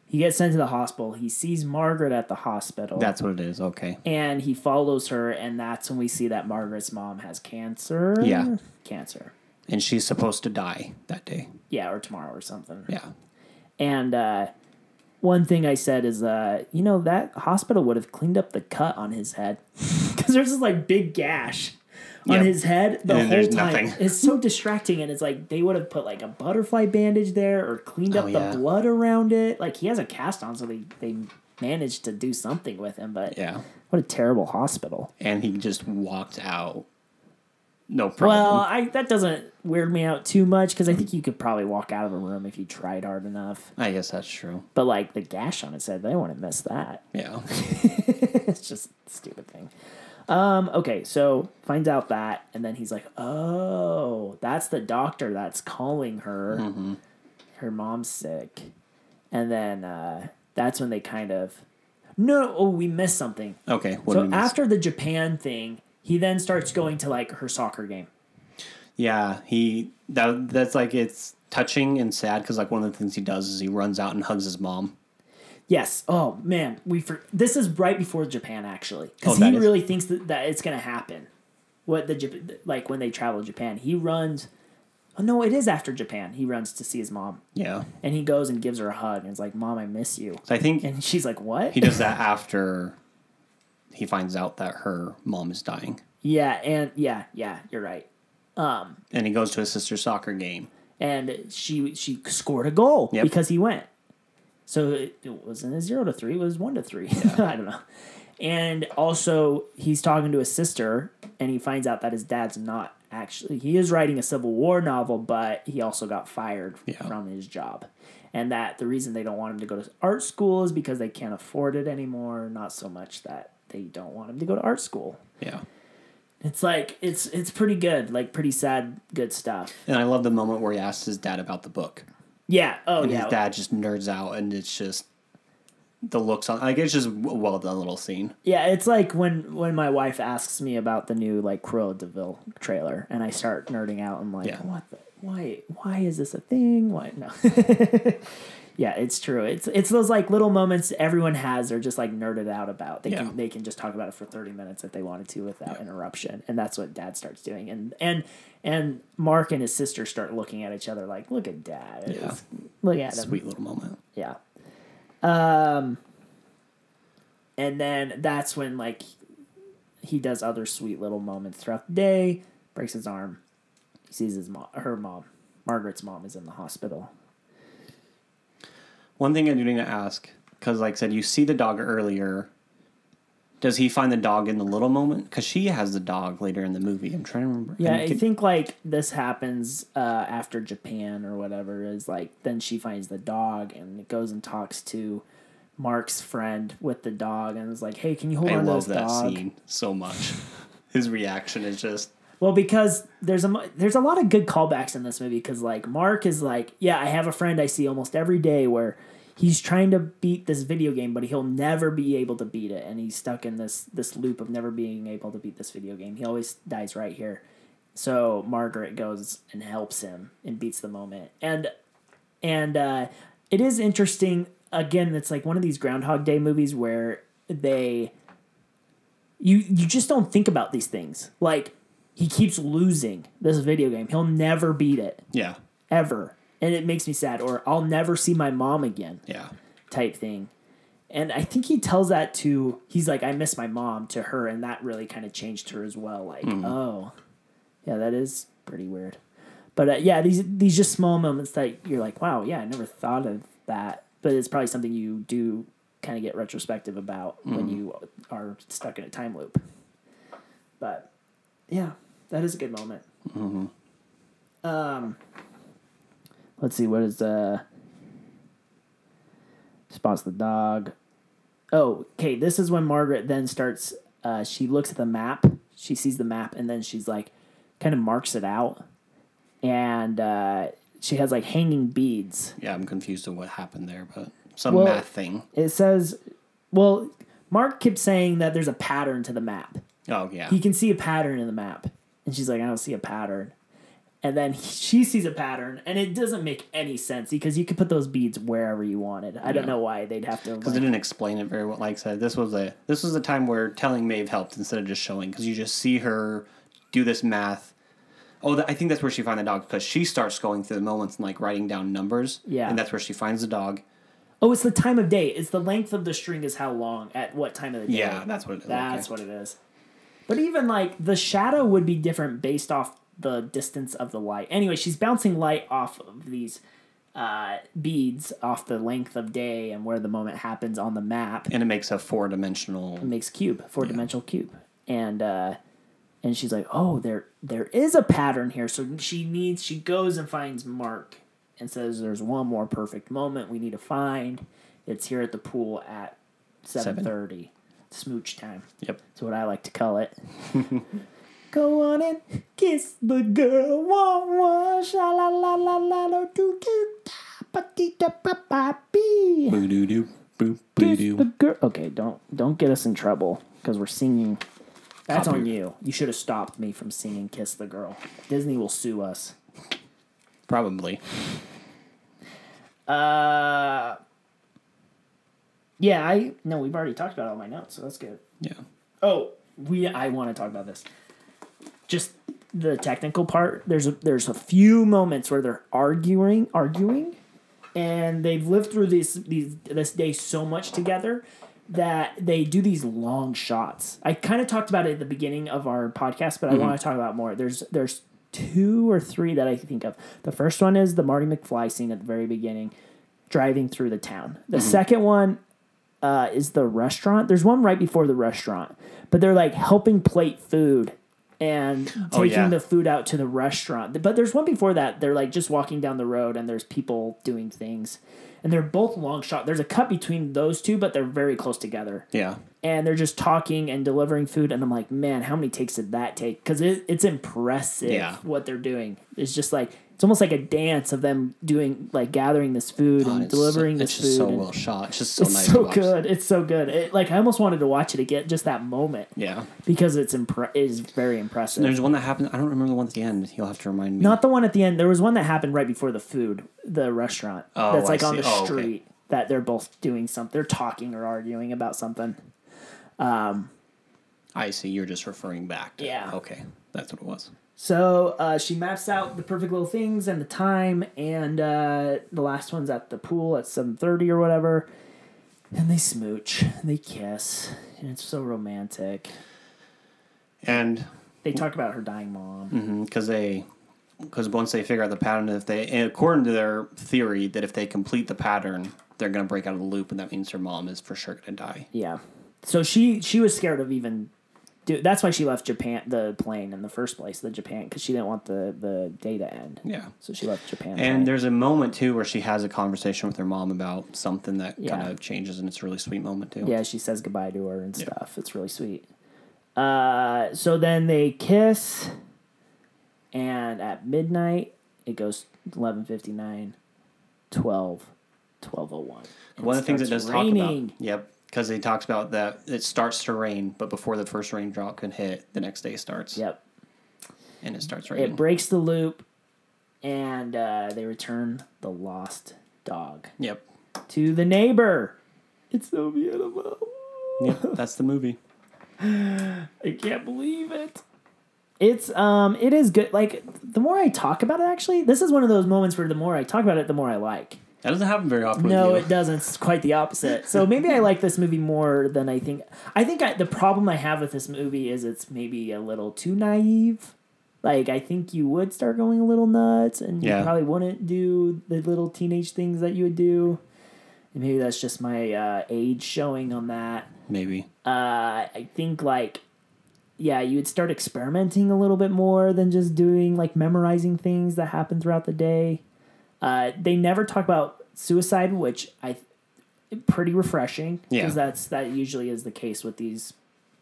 He gets sent to the hospital. He sees Margaret at the hospital, That's what it is. Okay. and he follows her, and that's when we see that Margaret's mom has cancer. Yeah. cancer. And she's supposed to die that day. Yeah, or tomorrow or something. Yeah. And uh, one thing I said is, uh, you know, that hospital would have cleaned up the cut on his head [LAUGHS] because there's this like big gash on Yep. his head the And whole time. nothing. It's so distracting, and it's like they would have put like a butterfly bandage there or cleaned oh, up Oh, the yeah. blood around it. Like he has a cast on, so they they managed to do something with him. But Yeah. what a terrible hospital. And he just walked out. No problem. Well, I that doesn't weird me out too much because I think you could probably walk out of a room if you tried hard enough. I guess that's true. But like the gash on his head, they wouldn't miss that. Yeah. [LAUGHS] it's just a stupid thing. Um, okay, so finds out that, and then he's like, "Oh, that's the doctor that's calling her. Mm-hmm. Her mom's sick." And then uh, that's when they kind of, no, oh, we missed something. Okay. So after the Japan thing, he then starts going to like her soccer game. Yeah, he that that's like it's touching and sad because like one of the things he does is he runs out and hugs his mom. Yes. Oh man, we for this is right before Japan actually, Oh, because that he is- really thinks that, that it's gonna happen. What the like when they travel to Japan, he runs. Oh no, it is after Japan. He runs to see his mom, Yeah, and he goes and gives her a hug, and is like, "Mom, I miss you." so I think And she's like, "What?" he does that [LAUGHS] after he finds out that her mom is dying, yeah, and yeah, yeah, you're right. Um, and he goes to his sister's soccer game. And she she scored a goal Yep. because he went. So it, it wasn't a zero to three; it was one to three. [LAUGHS] I don't know. And also, he's talking to his sister, and he finds out that his dad's not actually. He is writing a Civil War novel, but he also got fired Yeah. from his job. And that the reason they don't want him to go to art school is because they can't afford it anymore. Not so much that they don't want him to go to art school. Yeah, It's like it's it's pretty good, like pretty sad, good stuff. and I love the moment where he asks his dad about the book, Yeah. Oh and yeah. his dad just nerds out, and it's just the looks on like it's just a well done little scene. Yeah, it's like when when my wife asks me about the new like Cruella de Vil trailer, and I start nerding out. and like, Yeah. what? The, why? Why is this a thing? Why no? [LAUGHS] Yeah, it's true. It's it's those like little moments everyone has. They're just like nerded out about. They Yeah. can they can just talk about it for thirty minutes if they wanted to without interruption, and that's what Dad starts doing. And and and Mark and his sister start looking at each other like, look at Dad. Yeah. It's- Look at him. Sweet little moment. Yeah. Um. And then that's when like he does other sweet little moments throughout the day. Breaks his arm. He sees his mom, her mom, Margaret's mom, is in the hospital. One thing I do need to ask, because like I said, you see the dog earlier. Does he find the dog in the little moment? Because she has the dog later in the movie. I'm trying to remember. Yeah, And I think like this happens uh, after Japan or whatever. Is like then she finds the dog and it goes and talks to Mark's friend with the dog and is like, "Hey, can you hold I on to love this that dog?" scene so much. [LAUGHS] His reaction is just Well, because there's a there's a lot of good callbacks in this movie because like Mark is like, yeah, I have a friend I see almost every day where he's trying to beat this video game, but he'll never be able to beat it, and he's stuck in this this loop of never being able to beat this video game. He always dies right here. So Margaret goes and helps him and beats the moment, and and uh, it is interesting. Again, it's like one of these Groundhog Day movies where they you you just don't think about these things. Like he keeps losing this video game. He'll never beat it yeah, ever. And it makes me sad or I'll never see my mom again yeah, type thing. And I think he tells that to he's like I miss my mom to her and that really kind of changed her as well like oh. Yeah, that is pretty weird. But uh, yeah, these these just small moments that you're like, wow, yeah, I never thought of that. But it's probably something you do kind of get retrospective about when you are stuck in a time loop. But yeah, that is a good moment. Um, let's see, what is uh spots the dog. Oh, okay. This is when Margaret then starts. Uh, she looks at the map. She sees the map, and then she's like, kind of marks it out, and uh, she has like hanging beads. yeah. I'm confused on what happened there, but some Well- math thing. It says, well, Mark keeps saying that there's a pattern to the map. Oh yeah, He can see a pattern in the map, and she's like, I don't see a pattern. And then he- [LAUGHS] she sees a pattern, and it doesn't make any sense because you could put those beads wherever you wanted. I don't know why they'd have to. because they didn't explain it very well. Like I said, this was a this was a time where telling Maeve helped instead of just showing because you just see her do this math. Oh, I think that's where she finds the dog because she starts going through the moments and like writing down numbers. Yeah. and that's where she finds the dog. Oh, it's the time of day. It's the length of the string is how long at what time of the day. Yeah, that's what it is. That's okay. what it is. But even like the shadow would be different based off the distance of the light. Anyway, she's bouncing light off of these uh, beads off the length of day and where the moment happens on the map. and it makes a four dimensional. It makes cube, four dimensional cube, and uh, and she's like, oh, there there is a pattern here. So she needs she goes and finds Mark and says, there's one more perfect moment we need to find. It's here at the pool at seven thirty. Smooch time. Yep. That's what I like to call it. [LAUGHS] Go on and kiss the girl. Wah, wah, sha la la la la la do do da ba dee da ba ba bee. Boo doo doo boo boo Kiss the girl. Okay, don't don't get us in trouble because we're singing. That's on you. You should have stopped me from singing "Kiss the Girl." Disney will sue us. Probably. Uh, yeah, I no, we've already talked about all my notes, so that's good. Yeah. Oh, we I want to talk about this. Just the technical part. There's a there's a few moments where they're arguing, arguing, and they've lived through this these this day so much together that they do these long shots. I kind of talked about it at the beginning of our podcast, but I want to mm-hmm. talk about more. There's there's two or three that I think of. The first one is the Marty McFly scene at the very beginning, driving through the town. The mm-hmm. second one uh, is the restaurant. There's one right before the restaurant, but they're like helping plate food and taking Oh, yeah. the food out to the restaurant. But there's one before that. They're like just walking down the road and there's people doing things. And they're both long shot. There's a cut between those two, but they're very close together. Yeah. And they're just talking and delivering food. And I'm like, man, how many takes did that take? Because it, it's impressive Yeah. what they're doing. It's just like It's almost like a dance of them doing like gathering this food and delivering so, this It's just food. so well shot. It's just so it's nice. so to watch. good. It's so good. It, like I almost wanted to watch it again, just that moment Yeah. because it's impre- it is very impressive. There's one that happened. I don't remember the one at the end. You'll have to remind me. Not the one at the end. There was one that happened right before the food, the restaurant. Oh, that's I like on the Oh, okay. street that they're both doing something. They're talking or arguing about something. Um. I see. You're just referring back. To, Yeah. Okay, that's what it was. So uh, she maps out the perfect little things and the time, and uh, the last one's at the pool at seven thirty or whatever. And they smooch, they kiss, and it's so romantic. And They talk about her dying mom. because they, because once they figure out the pattern, if they, according to their theory, that if they complete the pattern, they're gonna break out of the loop, and that means her mom is for sure gonna die. Yeah. So she she was scared of even do that's why she left Japan the plane in the first place, the Japan because she didn't want the the day to end. Yeah. So she left Japan. And plane. there's a moment too where she has a conversation with her mom about something that Yeah. kind of changes, and it's a really sweet moment too. yeah, she says goodbye to her and Yeah. stuff. It's really sweet. Uh, so then they kiss, and at midnight it goes 11:59, 12, 12:01. One of the things it does raining. talk about, yep, because he talks about that it starts to rain, but before the first raindrop can hit, the next day starts, Yep. and it starts raining. It breaks the loop, and uh, they return the lost dog. yep, to the neighbor. It's so beautiful. yep, that's the movie. [LAUGHS] I can't believe it. It's um it is good. Like the more I talk about it actually, this is one of those moments where the more I talk about it, the more I like. That doesn't happen very often. No, it doesn't. It's quite the opposite. So maybe I like this movie more than I think. I think I, the problem I have with this movie is it's maybe a little too naive. Like I think you would start going a little nuts, and you probably wouldn't do the little teenage things that you would do. And maybe that's just my uh, age showing on that. maybe. uh, I think like yeah, you would start experimenting a little bit more than just doing like memorizing things that happen throughout the day. Uh, they never talk about suicide, which I pretty refreshing Yeah. because that's that usually is the case with these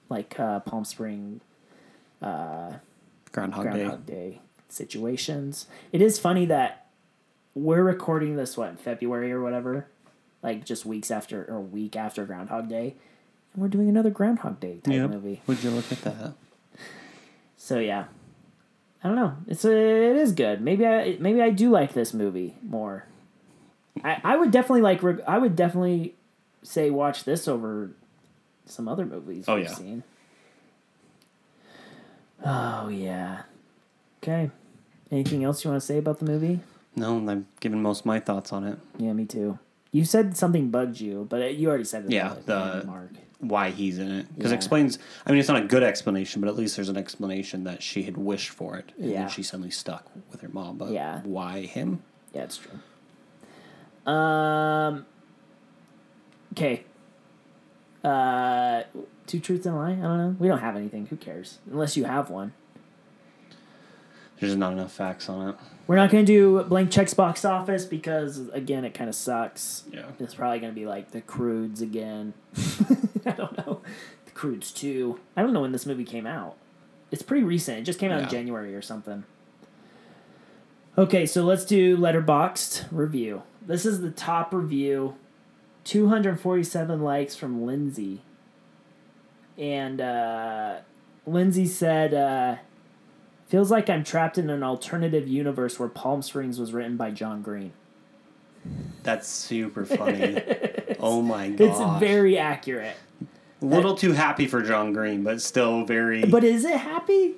like uh, Palm Spring Groundhog, Day. Groundhog Day situations. It is funny that we're recording this what in February or whatever, like just weeks after or a week after Groundhog Day, and we're doing another Groundhog Day type Yep. movie. Would you look at that? So yeah, I don't know. It's a, it is good. Maybe I maybe I do like this movie more. I I would definitely like. I would definitely say watch this over some other movies Oh, we've yeah. seen. Oh yeah. Okay. Anything else you want to say about the movie? No, I've given most of my thoughts on it. Yeah, me too. You said something bugged you, but you already said it. Yeah, it, the- Mark. Why he's in it because Yeah. it explains. I mean, it's not a good explanation, but at least there's an explanation that she had wished for it, and Yeah. she suddenly stuck with her mom. But Yeah. why him? Yeah, it's true. Um. Okay. Uh, two truths and a lie. I don't know. We don't have anything. Who cares? Unless you have one. There's not enough facts on it. We're not gonna do blank checks box office because again, it kind of sucks. Yeah. It's probably gonna be like the Croods again. [LAUGHS] [LAUGHS] I don't know. The Croods two. I don't know when this movie came out. It's pretty recent. It just came out in January or something. Okay, so let's do Letterboxd review. This is the top review. 247 likes from Lindsay. And uh, Lindsay said, uh, Feels like I'm trapped in an alternative universe where Palm Springs was written by John Green. That's super [LAUGHS] funny. oh my god! It's very accurate. A little too happy for John Green, but still very But is it happy?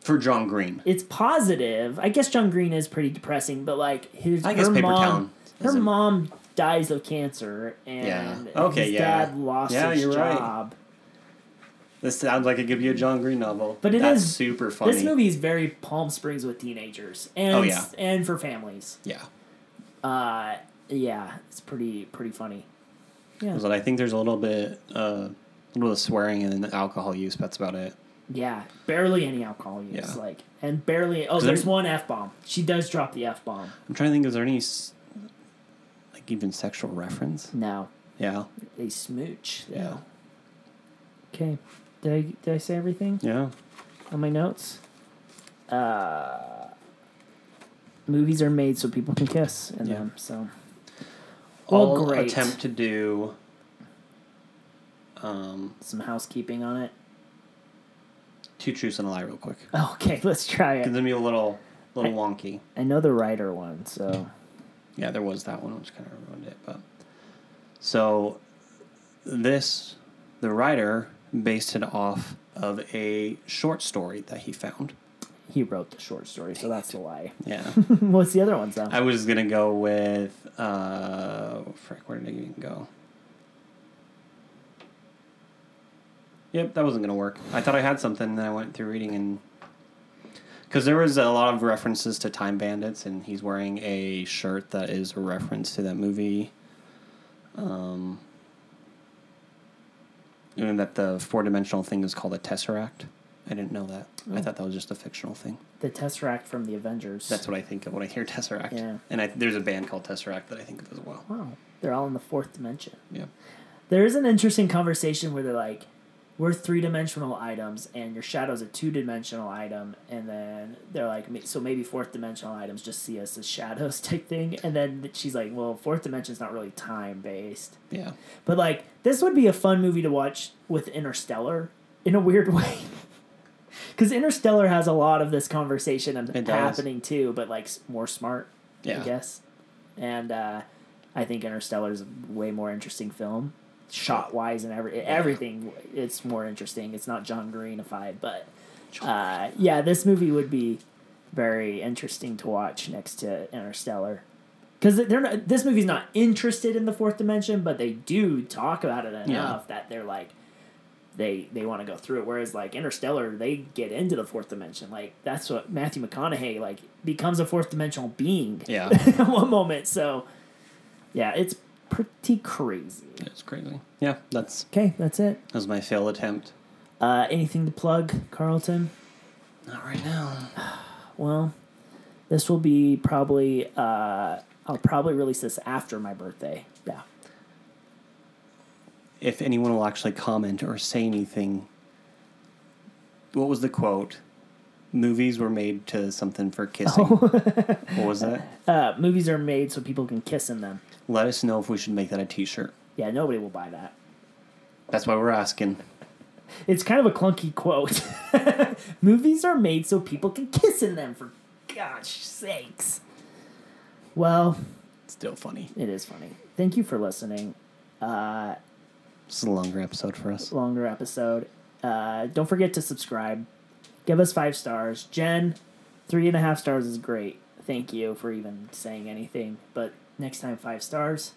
for John Green. It's positive. I guess John Green is pretty depressing, but like his I guess her Paper mom, Town her mom dies of cancer, and Yeah. Okay, his yeah. dad lost Yeah, his you're right. job. This sounds like it could be a John Green novel. But it That's is- super funny. This movie is very Palm Springs with teenagers, and Oh, yeah. and for families. Yeah. Uh, yeah, it's pretty pretty funny. Yeah, But I think there's a little bit, uh, a little swearing and alcohol use. That's about it. yeah, barely any alcohol use, Yeah. like, and barely. Oh, there- there's one f bomb. She does drop the f bomb. I'm trying to think. Is there any, like, even sexual reference? No, Yeah. they smooch. Though. Yeah. Okay, did I did I say everything Yeah. on my notes? Uh, movies are made so people can kiss in Yeah. them. So, well, I'll great. attempt to do. Um, Some housekeeping on it. two truths and a lie, real quick. [LAUGHS] Okay, let's try It's it. gonna be a little, little I- wonky. I know the writer one, so Yeah, there was that one, which kind of ruined it. But so this, the writer based it off of a short story that he found. he wrote the short story, so that's a lie. Yeah, [LAUGHS] What's the other one, though? I was gonna go with. Uh, frick, where did I even go? Yep, that wasn't gonna work. I thought I had something, and then I went through reading and. Because there was a lot of references to Time Bandits, and he's wearing a shirt that is a reference to that movie. Um, and that the four dimensional thing is called a Tesseract. I didn't know that. I Oh. thought that was just a fictional thing. the Tesseract from the Avengers. That's what I think of when I hear Tesseract. Yeah. And I, there's a band called Tesseract that I think of as well. wow. They're all in the fourth dimension. Yeah. There is an interesting conversation where they're like, we're three dimensional items, and your shadow's a two dimensional item, and then they're like, so maybe fourth dimensional items just see us as shadows [LAUGHS] type thing, and then she's like, well, fourth dimension's not really time based, Yeah. but like this would be a fun movie to watch with Interstellar in a weird [LAUGHS] way. Because Interstellar has a lot of this conversation and It does. happening too, but like more smart, Yeah. I guess. And uh, I think Interstellar is a way more interesting film, shot wise and every everything. It's more interesting. It's not John Greenified, but uh, yeah, this movie would be very interesting to watch next to Interstellar. Because they're not, this movie's not interested in the fourth dimension, but they do talk about it enough that they're like, they they want to go through it. Whereas like Interstellar, they get into the fourth dimension. Like that's what Matthew McConaughey like becomes a fourth dimensional being Yeah. [LAUGHS] at one moment. So yeah, it's pretty crazy. it's crazy. Yeah, that's Okay, that's it. that was my fail attempt. Uh, anything to plug, Carlton? Not right now. [SIGHS] Well, this will be probably. Uh, I'll probably release this after my birthday. Yeah. If anyone will actually comment or say anything, what was the quote? Movies were made to something for kissing. what was that? [LAUGHS] Uh, movies are made so people can kiss in them. Let us know if we should make that a T-shirt. Yeah, nobody will buy that. That's why we're asking. It's kind of a clunky quote. [LAUGHS] Movies are made so people can kiss in them, for gosh sakes. Well, Still funny. it is funny. Thank you for listening. Uh, This is a longer episode for us. longer episode. Uh, don't forget to subscribe. Give us five stars. Jen, three and a half stars is great. Thank you for even saying anything. But next time, five stars.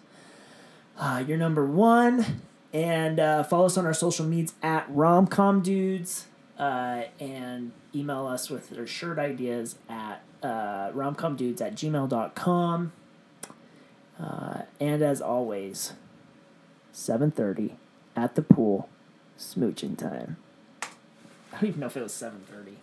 Uh, you're number one. And uh, follow us on our social medias at Romcom Dudes. Uh, and email us with their shirt ideas at uh, romcomdudes at gmail.com. Uh, and as always, 7.30 at the pool, smooching time. I don't even know if it was 7.30.